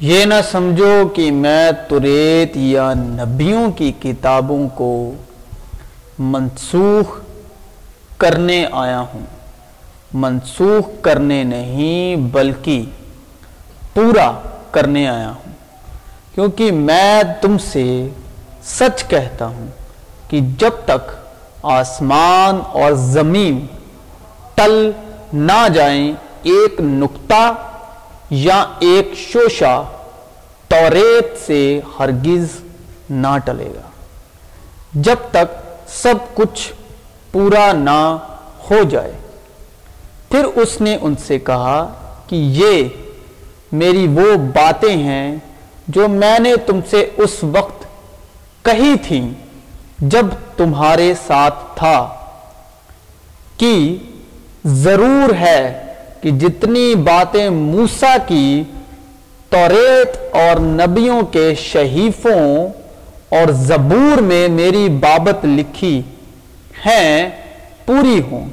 یہ نہ سمجھو کہ میں توریت یا نبیوں کی کتابوں کو منسوخ کرنے آیا ہوں۔ منسوخ کرنے نہیں بلکہ پورا کرنے آیا ہوں۔ کیونکہ میں تم سے سچ کہتا ہوں کہ جب تک آسمان اور زمین ٹل نہ جائیں، ایک نقطہ یا ایک شوشہ توریت سے ہرگز نہ ٹلے گا۔ جب تک سب کچھ پورا نہ ہو جائے۔ پھر اس نے ان سے کہا کہ یہ میری وہ باتیں ہیں جو میں نے تم سے اس وقت کہی تھیں جب تمہارے ساتھ تھا کہ ضرور ہے کہ جتنی باتیں موسا کی توریت اور نبیوں کے شہیفوں اور زبور میں میری بابت لکھی ہیں، پوری ہوں۔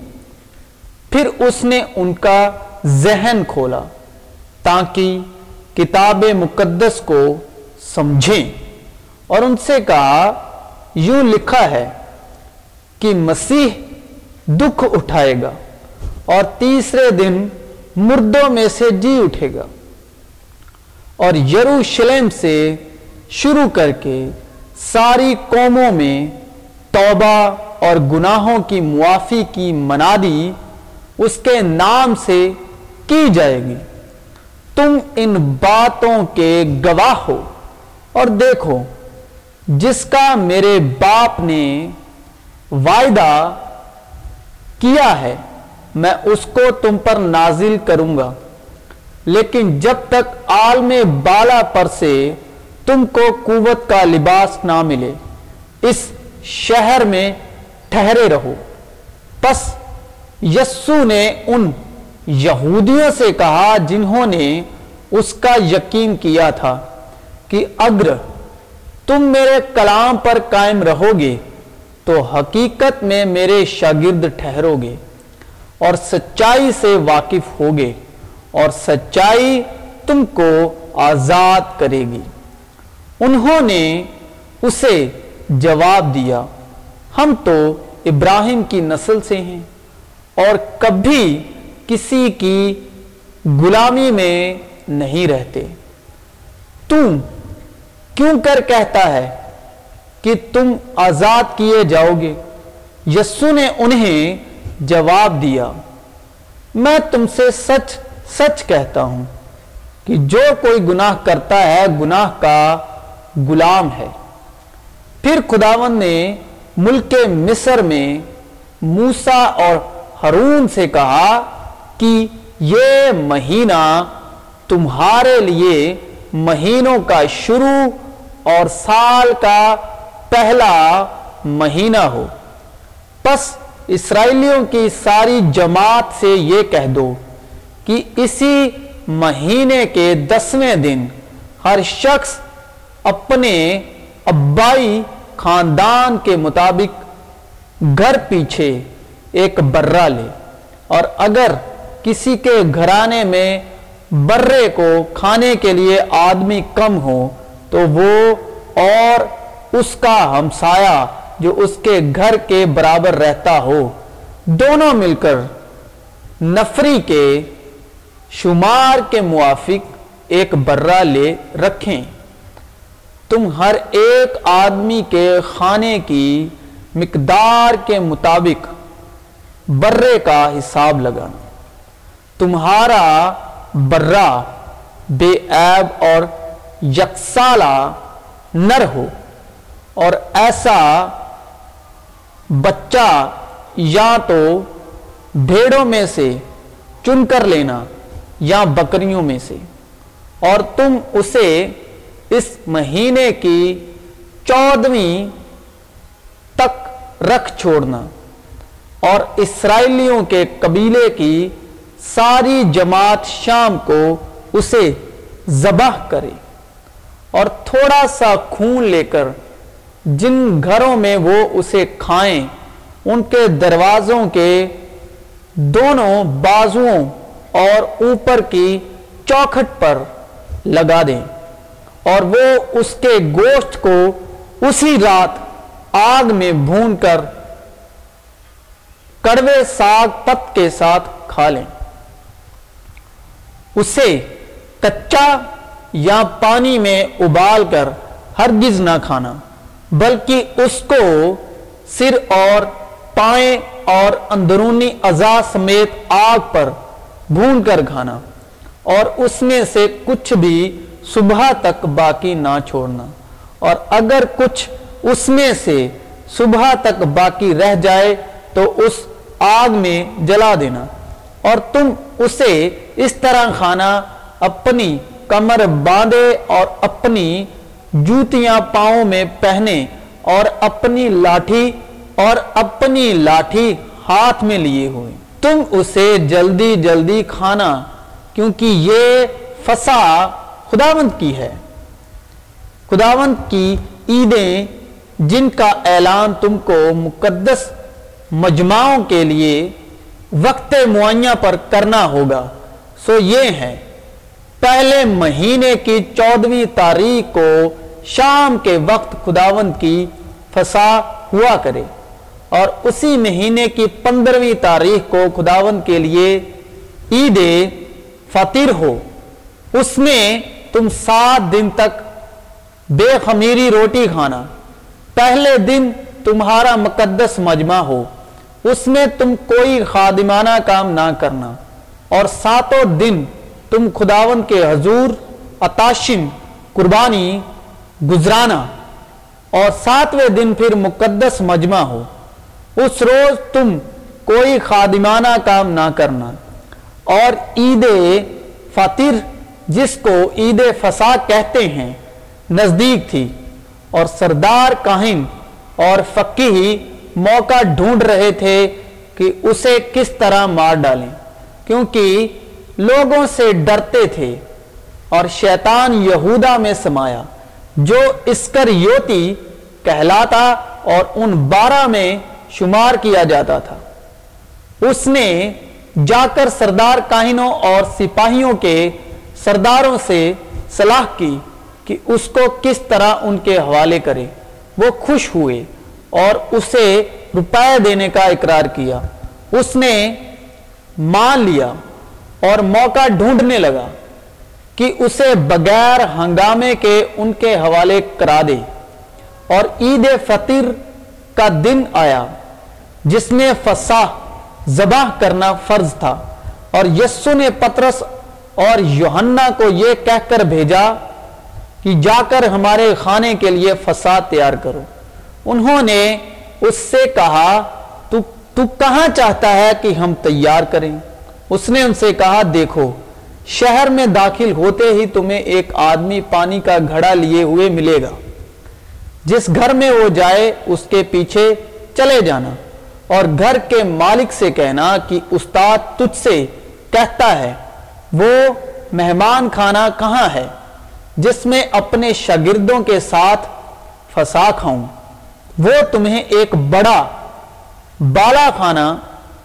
پھر اس نے ان کا ذہن کھولا تاکہ کتاب مقدس کو سمجھیں اور ان سے کہا، یوں لکھا ہے کہ مسیح دکھ اٹھائے گا۔ اور تیسرے دن مردوں میں سے جی اٹھے گا۔ اور یروشلم سے شروع کر کے ساری قوموں میں توبہ اور گناہوں کی معافی کی منادی اس کے نام سے کی جائے گی۔ تم ان باتوں کے گواہ ہو۔ اور دیکھو، جس کا میرے باپ نے وعدہ کیا ہے میں اس کو تم پر نازل کروں گا۔ لیکن جب تک عالم بالا پر سے تم کو قوت کا لباس نہ ملے، اس شہر میں ٹھہرے رہو۔ پس یسو نے ان یہودیوں سے کہا جنہوں نے اس کا یقین کیا تھا کہ اگر تم میرے کلام پر قائم رہو گے، تو حقیقت میں میرے شاگرد ٹھہرو گے۔ اور سچائی سے واقف ہوگے اور سچائی تم کو آزاد کرے گی۔ انہوں نے اسے جواب دیا، ہم تو ابراہیم کی نسل سے ہیں اور کبھی کسی کی غلامی میں نہیں رہتے۔ تم کیوں کر کہتا ہے کہ تم آزاد کیے جاؤ گے؟ یسو نے انہیں جواب دیا، میں تم سے سچ سچ کہتا ہوں کہ جو کوئی گناہ کرتا ہے، گناہ کا غلام ہے۔ پھر خداون نے ملک مصر میں موسا اور ہرون سے کہا کہ یہ مہینہ تمہارے لیے مہینوں کا شروع اور سال کا پہلا مہینہ ہو۔ پس اسرائیلیوں کی ساری جماعت سے یہ کہہ دو کہ اسی مہینے کے دسویں دن ہر شخص اپنے ابائی خاندان کے مطابق گھر پیچھے ایک برہ لے اور اگر کسی کے گھرانے میں برے کو کھانے کے لیے آدمی کم ہو تو وہ اور اس کا ہمسایا جو اس کے گھر کے برابر رہتا ہو۔ دونوں مل کر نفری کے شمار کے موافق ایک برہ لے رکھیں۔ تم ہر ایک آدمی کے خانے کی مقدار کے مطابق برے کا حساب لگانا۔ تمہارا برہ بے عیب اور یکسالہ نر ہو اور ایسا بچہ یا تو بھیڑوں میں سے چن کر لینا یا بکریوں میں سے۔ اور تم اسے اس مہینے کی چودویں تک رکھ چھوڑنا۔ اور اسرائیلیوں کے قبیلے کی ساری جماعت شام کو اسے ذبح کرے۔ اور تھوڑا سا خون لے کر جن گھروں میں وہ اسے کھائیں، ان کے دروازوں کے دونوں بازوؤں اور اوپر کی چوکھٹ پر لگا دیں۔ اور وہ اس کے گوشت کو اسی رات آگ میں بھون کر کڑوے ساگ پت کے ساتھ کھا لیں۔ اسے کچا یا پانی میں ابال کر ہرگز نہ کھانا۔ بلکہ اس کو سر اور پائیں اور اندرونی اعضاء سمیت آگ پر بھون کر کھانا اور اس میں سے کچھ بھی صبح تک باقی نہ چھوڑنا اور اگر کچھ اس میں سے صبح تک باقی رہ جائے تو اس آگ میں جلا دینا اور تم اسے اس طرح کھانا، اپنی کمر باندھے اور اپنی جوتیاں پاؤں میں پہنے اور اپنی لاٹھی اور اپنی لاٹھی ہاتھ میں لیے ہوئے۔ تم اسے جلدی جلدی کھانا، کیونکہ یہ فسا خداوند کی ہے۔ خداوند کی عیدیں، جن کا اعلان تم کو مقدس مجمعوں کے لیے وقت معینہ پر کرنا ہوگا، سو یہ ہے پہلے مہینے کی چودویں تاریخ کو شام کے وقت خداوند کی فسا ہوا کرے اور اسی مہینے کی پندرہویں تاریخ کو خداوند کے لیے عید فطر ہو۔ اس میں تم سات دن تک بے خمیری روٹی کھانا۔ پہلے دن تمہارا مقدس مجمع ہو۔ اس میں تم کوئی خادمانہ کام نہ کرنا۔ اور ساتوں دن تم خداون کے حضور اتاشن قربانی گزرانا اور ساتویں دن پھر مقدس مجمع ہو۔ اس روز تم کوئی خادمانہ کام نہ کرنا۔ اور عید فطر، جس کو عید فسا کہتے ہیں، نزدیک تھی۔ اور سردار کاہن اور فقی موقع ڈھونڈ رہے تھے کہ اسے کس طرح مار ڈالیں۔ کیونکہ لوگوں سے ڈرتے تھے اور شیطان یہودا میں سمایا، جو اسکر یوتی کہلاتا اور ان بارہ میں شمار کیا جاتا تھا۔ اس نے جا کر سردار کاہنوں اور سپاہیوں کے سرداروں سے صلاح کی کہ اس کو کس طرح ان کے حوالے کرے۔ وہ خوش ہوئے اور اسے روپے دینے کا اقرار کیا۔ اس نے مان لیا۔ اور موقع ڈھونڈنے لگا کہ اسے بغیر ہنگامے کے ان کے حوالے کرا دے۔ اور عید فطر کا دن آیا جس میں فسا ذبح کرنا فرض تھا۔ اور یسو نے پترس اور یوہنا کو یہ کہہ کر بھیجا کہ جا کر ہمارے خانے کے لیے فساد تیار کرو۔ انہوں نے اس سے کہا، تو تو کہاں چاہتا ہے کہ ہم تیار کریں؟ اس نے ان سے کہا، دیکھو، شہر میں داخل ہوتے ہی تمہیں ایک آدمی پانی کا گھڑا لیے ہوئے ملے گا۔ جس گھر میں وہ جائے، اس کے پیچھے چلے جانا۔ اور گھر کے مالک سے کہنا کہ، استاد تجھ سے کہتا ہے، وہ مہمان کھانا کہاں ہے؟ جس میں اپنے شاگردوں کے ساتھ فسا کھاؤں وہ تمہیں ایک بڑا بالا خانہ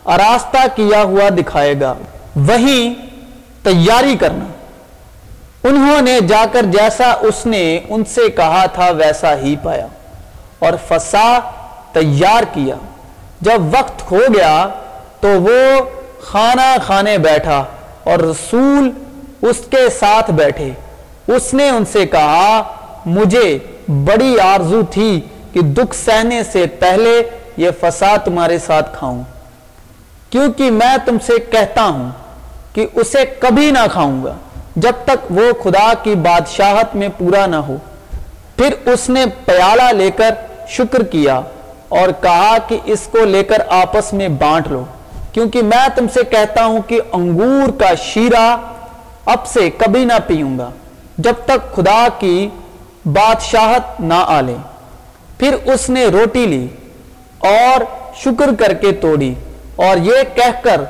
آراستہ کیا ہوا دکھائے گا۔ وہیں تیاری کرنا۔ انہوں نے جا کر جیسا اس نے ان سے کہا تھا ویسا ہی پایا۔ اور فسا تیار کیا۔ جب وقت ہو گیا تو وہ خانہ خانے بیٹھا اور رسول اس کے ساتھ بیٹھے۔ اس نے ان سے کہا، مجھے بڑی آرزو تھی کہ دکھ سہنے سے پہلے یہ فساد تمہارے ساتھ کھاؤں۔ کیونکہ میں تم سے کہتا ہوں کہ اسے کبھی نہ کھاؤں گا جب تک وہ خدا کی بادشاہت میں پورا نہ ہو۔ پھر اس نے پیالہ لے کر شکر کیا اور کہا کہ اس کو لے کر آپس میں بانٹ لو، کیونکہ میں تم سے کہتا ہوں کہ انگور کا شیرہ اب سے کبھی نہ پیوں گا جب تک خدا کی بادشاہت نہ آلے۔ پھر اس نے روٹی لی اور شکر کر کے توڑی۔ اور یہ کہہ کر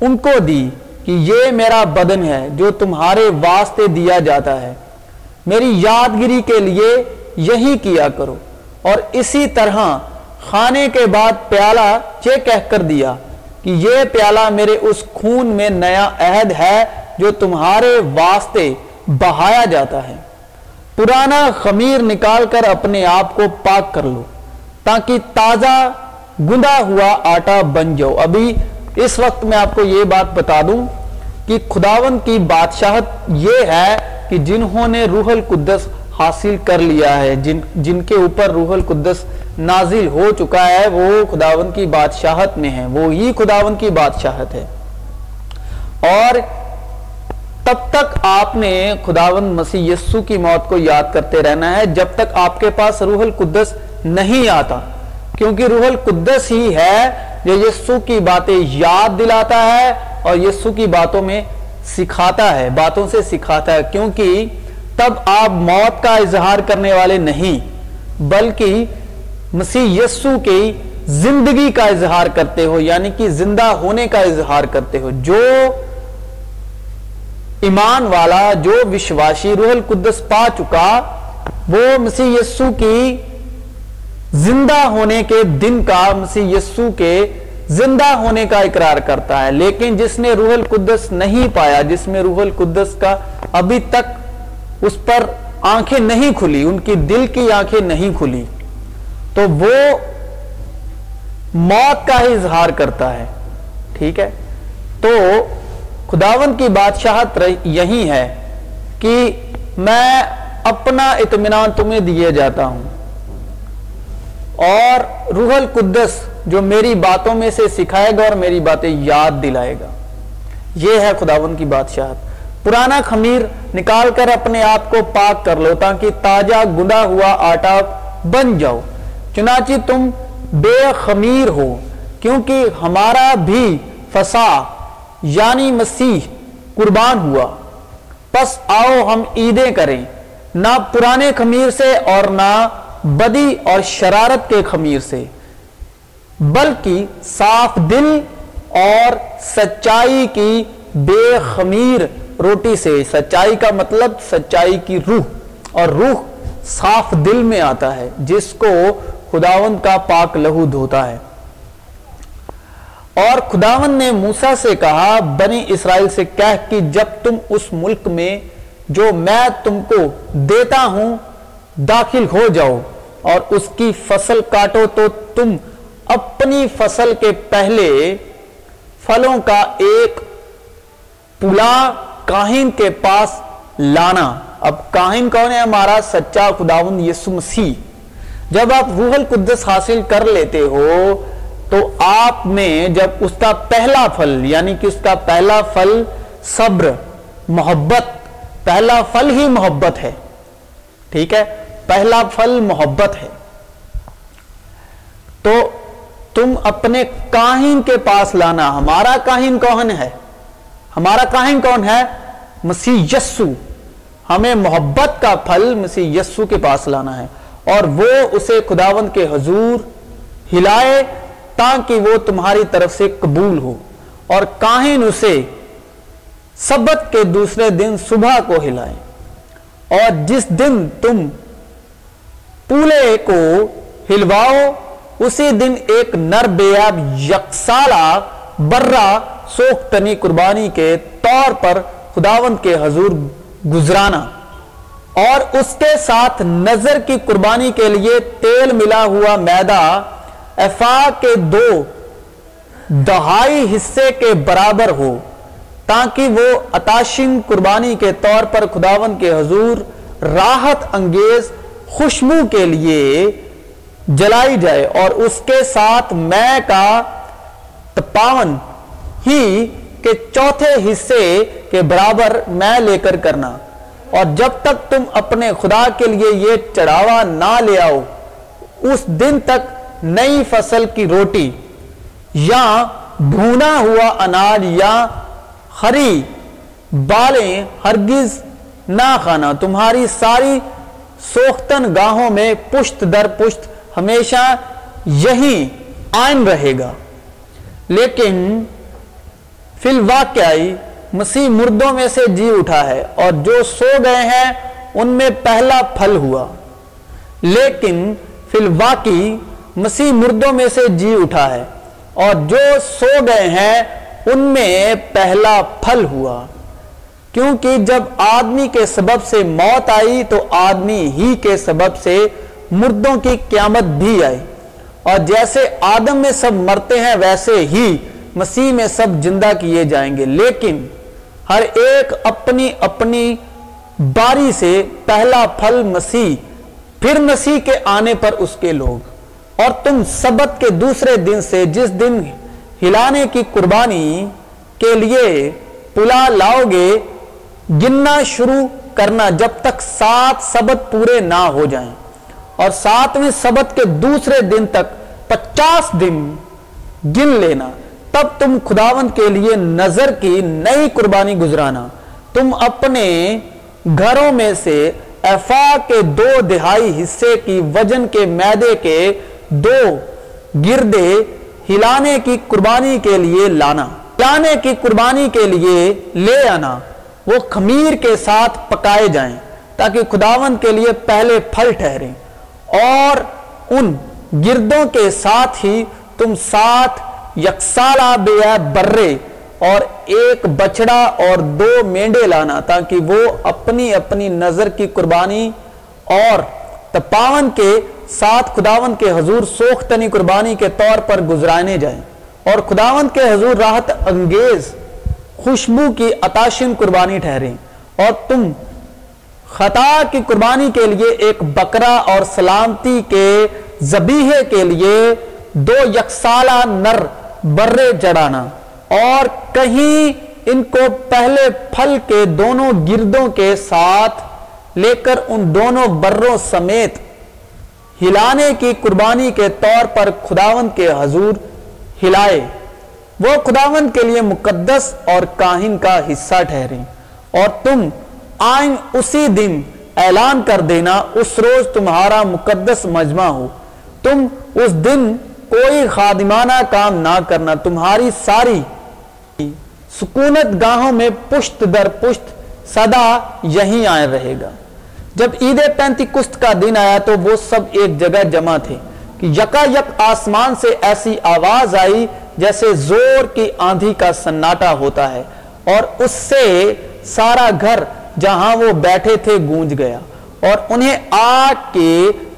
ان کو دی کہ یہ میرا بدن ہے جو تمہارے واسطے دیا جاتا ہے۔ میری یادگیری کے لیے یہی کیا کرو۔ اور اسی طرح کھانے کے بعد پیالہ یہ کہہ کر دیا کہ یہ پیالہ میرے اس خون میں نیا عہد ہے جو تمہارے واسطے بہایا جاتا ہے۔ پرانا خمیر نکال کر اپنے آپ کو پاک کر لو تاکہ تازہ گندا ہوا آٹا بن جاؤ۔ ابھی اس وقت میں آپ کو یہ بات بتا دوں کہ خداون کی بادشاہت یہ ہے کہ جنہوں نے روح القدس حاصل کر لیا ہے، جن جن کے اوپر روح القدس نازل ہو چکا ہے، وہ خداون کی بادشاہت میں ہے وہی خداون کی بادشاہت ہے۔ اور تب تک آپ نے خداون مسیح یسو کی موت کو یاد کرتے رہنا ہے، جب تک آپ کے پاس روح القدس نہیں آتا۔ کیونکہ روح القدس ہی ہے جو یسو کی باتیں یاد دلاتا ہے اور یسو کی باتوں میں سکھاتا ہے، باتوں سے سکھاتا ہے۔ کیونکہ تب آپ موت کا اظہار کرنے والے نہیں، بلکہ مسیح یسو کی زندگی کا اظہار کرتے ہو یعنی کہ زندہ ہونے کا اظہار کرتے ہو۔ جو ایمان والا، جو وشواشی روح القدس پا چکا، وہ مسیح یسو کی زندہ ہونے کے دن کا مسیح یسو کے زندہ ہونے کا اقرار کرتا ہے۔ لیکن جس نے روح القدس نہیں پایا، جس میں روح القدس کا ابھی تک اس پر آنکھیں نہیں کھلی، ان کی دل کی آنکھیں نہیں کھلی، تو وہ موت کا ہی اظہار کرتا ہے۔ ٹھیک ہے؟ تو خداون کی بادشاہت یہی ہے کہ میں اپنا اطمینان تمہیں دیے جاتا ہوں۔ اور روح القدس جو میری باتوں میں سے سکھائے گا اور میری باتیں یاد دلائے گا۔ یہ ہے خداون کی بادشاہت۔ پرانا خمیر نکال کر اپنے آپ کو پاک کر لو تاکہ تازہ گندا ہوا آٹا بن جاؤ۔ چنانچہ تم بے خمیر ہو، کیونکہ ہمارا بھی فسا یعنی مسیح قربان ہوا۔ پس آؤ ہم عیدیں کریں، نہ پرانے خمیر سے اور نہ بدی اور شرارت کے خمیر سے، بلکہ صاف دل اور سچائی کی بے خمیر روٹی سے۔ سچائی کا مطلب سچائی کی روح، اور روح صاف دل میں آتا ہے، جس کو خداون کا پاک لہو دھوتا ہے۔ اور خداون نے موسا سے کہا، بنی اسرائیل سے کہہ کہ جب تم اس ملک میں جو میں تم کو دیتا ہوں داخل ہو جاؤ اور اس کی فصل کاٹو تو تم اپنی فصل کے پہلے پھلوں کا ایک پلا کاہن کے پاس لانا۔ اب کاہن کون ہے؟ ہمارا سچا خداون یسو مسیح۔ جب آپ روح القدس حاصل کر لیتے ہو تو آپ میں جب اس کا پہلا پھل یعنی کہ اس کا پہلا پھل صبر، محبت، پہلا پھل ہی محبت ہے۔ ٹھیک ہے؟ پہلا پھل محبت ہے۔ تو تم اپنے کاہن کے پاس لانا، ہمارا کاہن کون ہے؟ ہمارا کاہن کون ہے؟ مسیح یسو۔ ہمیں محبت کا پھل مسیح یسو کے پاس لانا ہے۔ اور وہ اسے خداوند کے حضور ہلائے تاکہ وہ تمہاری طرف سے قبول ہو۔ اور کاہن اسے سبت کے دوسرے دن صبح کو ہلائیں اور جس دن تم پولے کو ہلواؤ، اسی دن ایک نر بیاب یکسالہ برہ سوختنی قربانی کے طور پر خداون کے حضور گزرانا۔ اور اس کے ساتھ نظر کی قربانی کے لیے تیل ملا ہوا میدا افا کے دو دہائی حصے کے برابر ہو۔ تاکہ وہ اتاشن قربانی کے طور پر خداون کے حضور راحت انگیز خوشبو کے لیے جلائی جائے اور اس کے ساتھ میں کا تپاون ہی کے چوتھے حصے کے برابر میں لے کر کرنا۔ اور جب تک تم اپنے خدا کے لیے یہ چڑھاوا نہ لے آؤ، اس دن تک نئی فصل کی روٹی یا بھونا ہوا اناج یا ہری بالیں ہرگز نہ کھانا تمہاری ساری سوختن گاہوں میں پشت در پشت ہمیشہ یہی آئن رہے گا۔ لیکن فی الواقعی مسیح مردوں میں سے جی اٹھا ہے اور جو سو گئے ہیں، ان میں پہلا پھل ہوا۔ لیکن فی الواقعی مسیح مردوں میں سے جی اٹھا ہے اور جو سو گئے ہیں ان میں پہلا پھل ہوا۔ کیونکہ جب آدمی کے سبب سے موت آئی تو آدمی ہی کے سبب سے مردوں کی قیامت بھی آئی۔ اور جیسے آدم میں سب مرتے ہیں، ویسے ہی مسیح میں سب زندہ کیے جائیں گے۔ لیکن ہر ایک اپنی اپنی باری سے پہلا پھل مسیح، پھر مسیح کے آنے پر اس کے لوگ۔ اور تم سبت کے دوسرے دن سے جس دن ہلانے کی قربانی کے لیے پلا لاؤ گے گننا شروع کرنا جب تک سات سبت پورے نہ ہو جائیں۔ اور ساتویں سبت کے دوسرے دن تک پچاس دن گن لینا۔ تب تم خداون کے لیے نظر کی نئی قربانی گزرانا۔ تم اپنے گھروں میں سے افا کے دو دہائی حصے کی وجن کے میدے کے دو گردے ہلانے کی قربانی کے لیے لانا، ہلانے کی قربانی کے لیے لے آنا، وہ خمیر کے ساتھ پکائے جائیں تاکہ خداون کے لیے پہلے پھل ٹھہریں۔ اور ان گردوں کے ساتھ ہی تم ساتھ یکسالہ بے برے اور ایک بچڑا اور دو مینڈے لانا تاکہ وہ اپنی اپنی نظر کی قربانی اور تپاون کے ساتھ خداون کے حضور سوختنی قربانی کے طور پر گزرانے جائیں۔ اور خداون کے حضور راحت انگیز خوشبو کی اتاشن قربانی ٹھہریں۔ اور تم خطا کی قربانی کے لیے ایک بکرا اور سلامتی کے زبیحے کے لیے دو یکسالہ نر برے چڑھانا اور کہیں ان کو پہلے پھل کے دونوں گردوں کے ساتھ لے کر ان دونوں بروں سمیت ہلانے کی قربانی کے طور پر خداون کے حضور ہلائے۔ وہ خداون کے لیے مقدس اور کاہن کا حصہ ٹھہرے اور تم آئیں اسی دن اعلان کر دینا اس روز تمہارا مقدس مجمع ہو۔ تم اس دن کوئی خادمانہ کام نہ کرنا، تمہاری ساری سکونت گاہوں میں پشت در پشت صدا یہی آئے رہے گا۔ جب عید پینتی کست کا دن آیا تو وہ سب ایک جگہ جمع تھے کہ یکا یک آسمان سے ایسی آواز آئی جیسے زور کی آندھی کا سناٹا ہوتا ہے اور اس سے سارا گھر جہاں وہ بیٹھے تھے گونج گیا اور انہیں آگ کے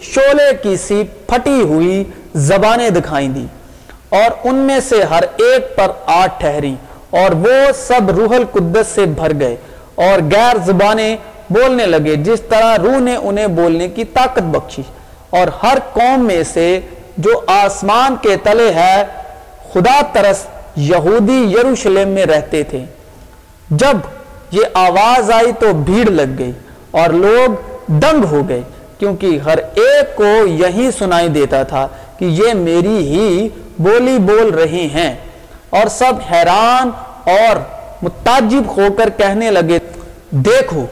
شولے کی سی پھٹی ہوئی زبانیں دکھائیں دی اور ان میں سے ہر ایک پر آٹھ ٹھہری اور وہ سب روح القدس سے بھر گئے اور غیر زبانیں بولنے لگے۔ جس طرح روح نے انہیں بولنے کی طاقت بخشی۔ اور ہر قوم میں سے جو آسمان کے تلے ہے، خدا ترس یہودی یروشلم میں رہتے تھے۔ جب یہ آواز آئی تو بھیڑ لگ گئی اور لوگ دنگ ہو گئے، کیونکہ ہر ایک کو یہی سنائی دیتا تھا کہ یہ میری ہی بولی بول رہی ہیں۔ اور سب حیران اور متاجب ہو کر کہنے لگے، دیکھو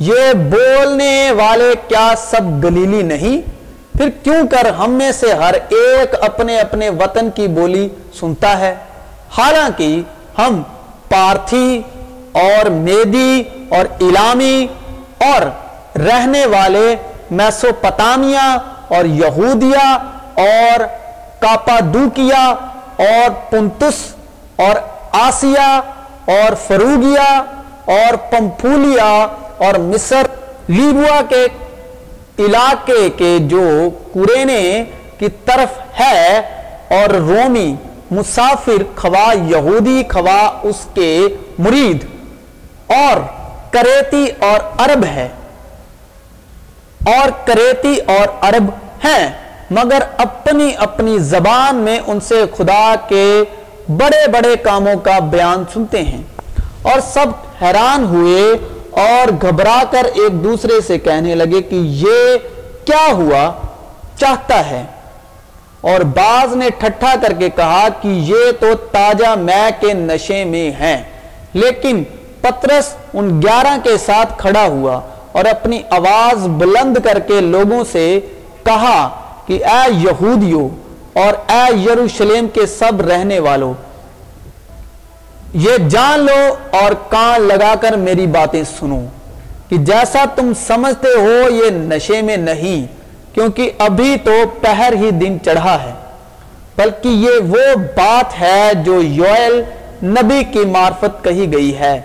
یہ بولنے والے کیا سب گلیلی نہیں؟ پھر کیوں کر ہم میں سے ہر ایک اپنے اپنے وطن کی بولی سنتا ہے؟ حالانکہ ہم پارتھی اور میدی اور علامی اور رہنے والے میسوپتامیا اور یہودیا اور کاپادوکیا اور پنتس اور آسیا اور فروگیا اور پمپولیا اور مصر، لیبوا کے علاقے کے جو کورینے کی طرف ہے اور رومی مسافر خوا یہودی خوا اس کے مرید اور کریتی اور عرب ہے۔ اور کریتی اور عرب ہیں، مگر اپنی اپنی زبان میں ان سے خدا کے بڑے بڑے کاموں کا بیان سنتے ہیں۔ اور سب حیران ہوئے اور گھبرا کر ایک دوسرے سے کہنے لگے کہ یہ کیا ہوا؟ چاہتا ہے۔ اور بعض نے ٹھٹھا کر کے کہا کہ یہ تو تازہ میں کے نشے میں ہیں، لیکن پترس ان گیارہ کے ساتھ کھڑا ہوا اور اپنی آواز بلند کر کے لوگوں سے کہا کہ اے یہودیو اور اے یروشلم کے سب رہنے والوں یہ جان لو اور کان لگا کر میری باتیں سنو کہ جیسا تم سمجھتے ہو یہ نشے میں نہیں، کیونکہ ابھی تو پہر ہی دن چڑھا ہے۔ بلکہ یہ وہ بات ہے جو یوئل نبی کی معرفت کہی گئی ہے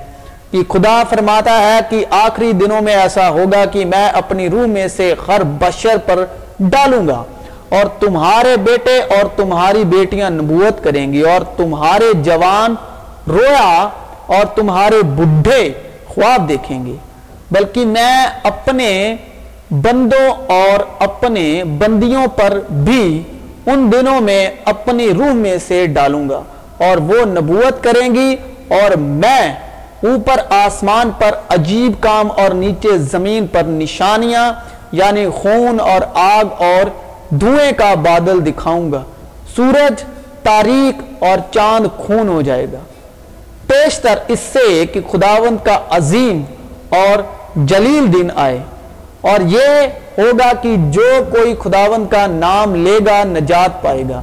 کہ خدا فرماتا ہے کہ آخری دنوں میں ایسا ہوگا کہ میں اپنی روح میں سے ہر بشر پر ڈالوں گا اور تمہارے بیٹے اور تمہاری بیٹیاں نبوت کریں گی اور تمہارے جوان رویا اور تمہارے بڈھے خواب دیکھیں گے، بلکہ میں اپنے بندوں اور اپنے بندیوں پر بھی ان دنوں میں اپنی روح میں سے ڈالوں گا اور وہ نبوت کریں گی اور میں اوپر آسمان پر عجیب کام اور نیچے زمین پر نشانیاں یعنی خون اور آگ اور دھوئیں کا بادل دکھاؤں گا۔ سورج، تاریخ اور چاند خون ہو جائے گا۔ پیشتر اس سے کہ خداوند کا عظیم اور جلیل دن آئے۔ اور یہ ہوگا کہ جو کوئی خداوند کا نام لے گا، نجات پائے گا۔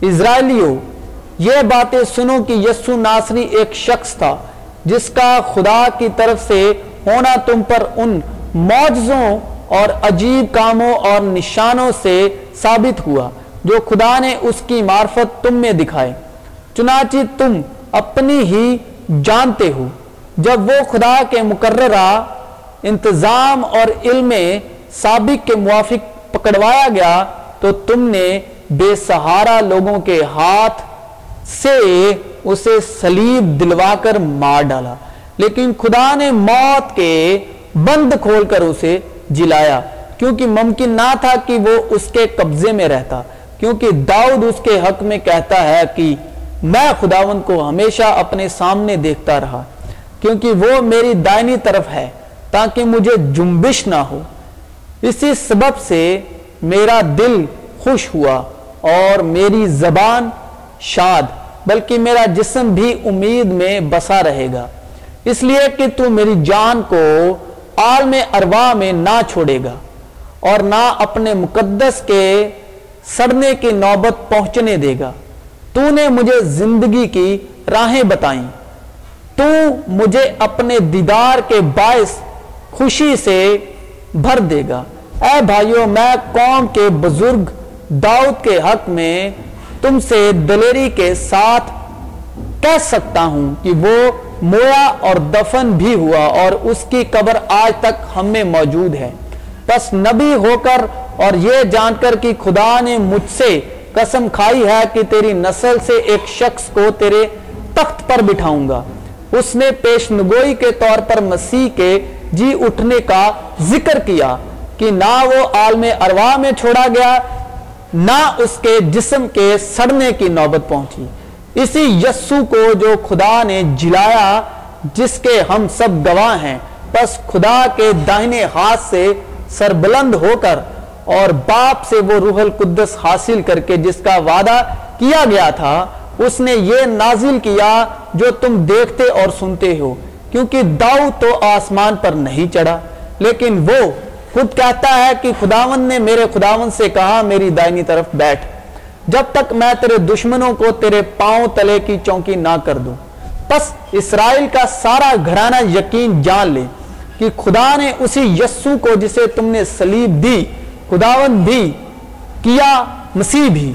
اسرائیلیوں، یہ باتیں سنو کہ یسو ناصری ایک شخص تھا، جس کا خدا کی طرف سے ہونا تم پر ان معجزوں اور عجیب کاموں اور نشانوں سے ثابت ہوا، جو خدا نے اس کی معرفت تم میں دکھائے۔ چنانچہ تم اپنی ہی جانتے ہو۔ جب وہ خدا کے مقررہ انتظام اور علم سابق کے موافق پکڑوایا گیا، تو تم نے بے سہارا لوگوں کے ہاتھ سے اسے سلیب دلوا کر مار ڈالا۔ لیکن خدا نے موت کے بند کھول کر اسے جلایا، کیونکہ ممکن نہ تھا کہ وہ اس کے قبضے میں رہتا۔ کیونکہ داؤد اس کے حق میں کہتا ہے کہ میں خداون کو ہمیشہ اپنے سامنے دیکھتا رہا، کیونکہ وہ میری دائنی طرف ہے، تاکہ مجھے جنبش نہ ہو۔ اسی سبب سے میرا دل خوش ہوا اور میری زبان شاد، بلکہ میرا جسم بھی امید میں بسا رہے گا۔ اس لیے کہ تو میری جان کو عالم ارواح میں نہ چھوڑے گا اور نہ اپنے مقدس کے سڑنے کی نوبت پہنچنے دے گا۔ تو نے مجھے زندگی کی راہیں بتائیں تو مجھے اپنے دیدار کے باعث خوشی سے بھر دے گا اے بھائیوں میں قوم کے بزرگ داؤد کے حق میں تم سے دلیری کے ساتھ کہہ سکتا ہوں کہ وہ مویا اور دفن بھی ہوا اور اس کی قبر آج تک ہم میں موجود ہے پس نبی ہو کر اور یہ جان کر کہ خدا نے مجھ سے قسم کھائی ہے کہ تیری نسل سے ایک شخص کو تیرے تخت پر بٹھاؤں گا۔ اس نے پیش نگوئی کے طور پر مسیح کے جی اٹھنے کا ذکر کیا کہ نہ وہ عالم ارواح میں چھوڑا گیا، نہ اس کے جسم کے سڑنے کی نوبت پہنچی۔ اسی یسو کو جو خدا نے جلایا، جس کے ہم سب گواہ ہیں، پس خدا کے داہنے ہاتھ سے سربلند ہو کر اور باپ سے وہ روح القدس حاصل کر کے جس کا وعدہ کیا گیا تھا، اس نے یہ نازل کیا جو تم دیکھتے اور سنتے ہو، کیونکہ داؤ تو آسمان پر نہیں چڑھا۔ لیکن وہ خود کہتا ہے کہ خداون نے میرے خداون سے کہا، میری دائنی طرف بیٹھ۔ جب تک میں تیرے دشمنوں کو تیرے پاؤں تلے کی چونکی نہ کر دوں۔ پس اسرائیل کا سارا گھرانہ یقین جان لے کہ خدا نے اسی یسو کو جسے تم نے سلیب دی خداون بھی کیا مسیح بھی۔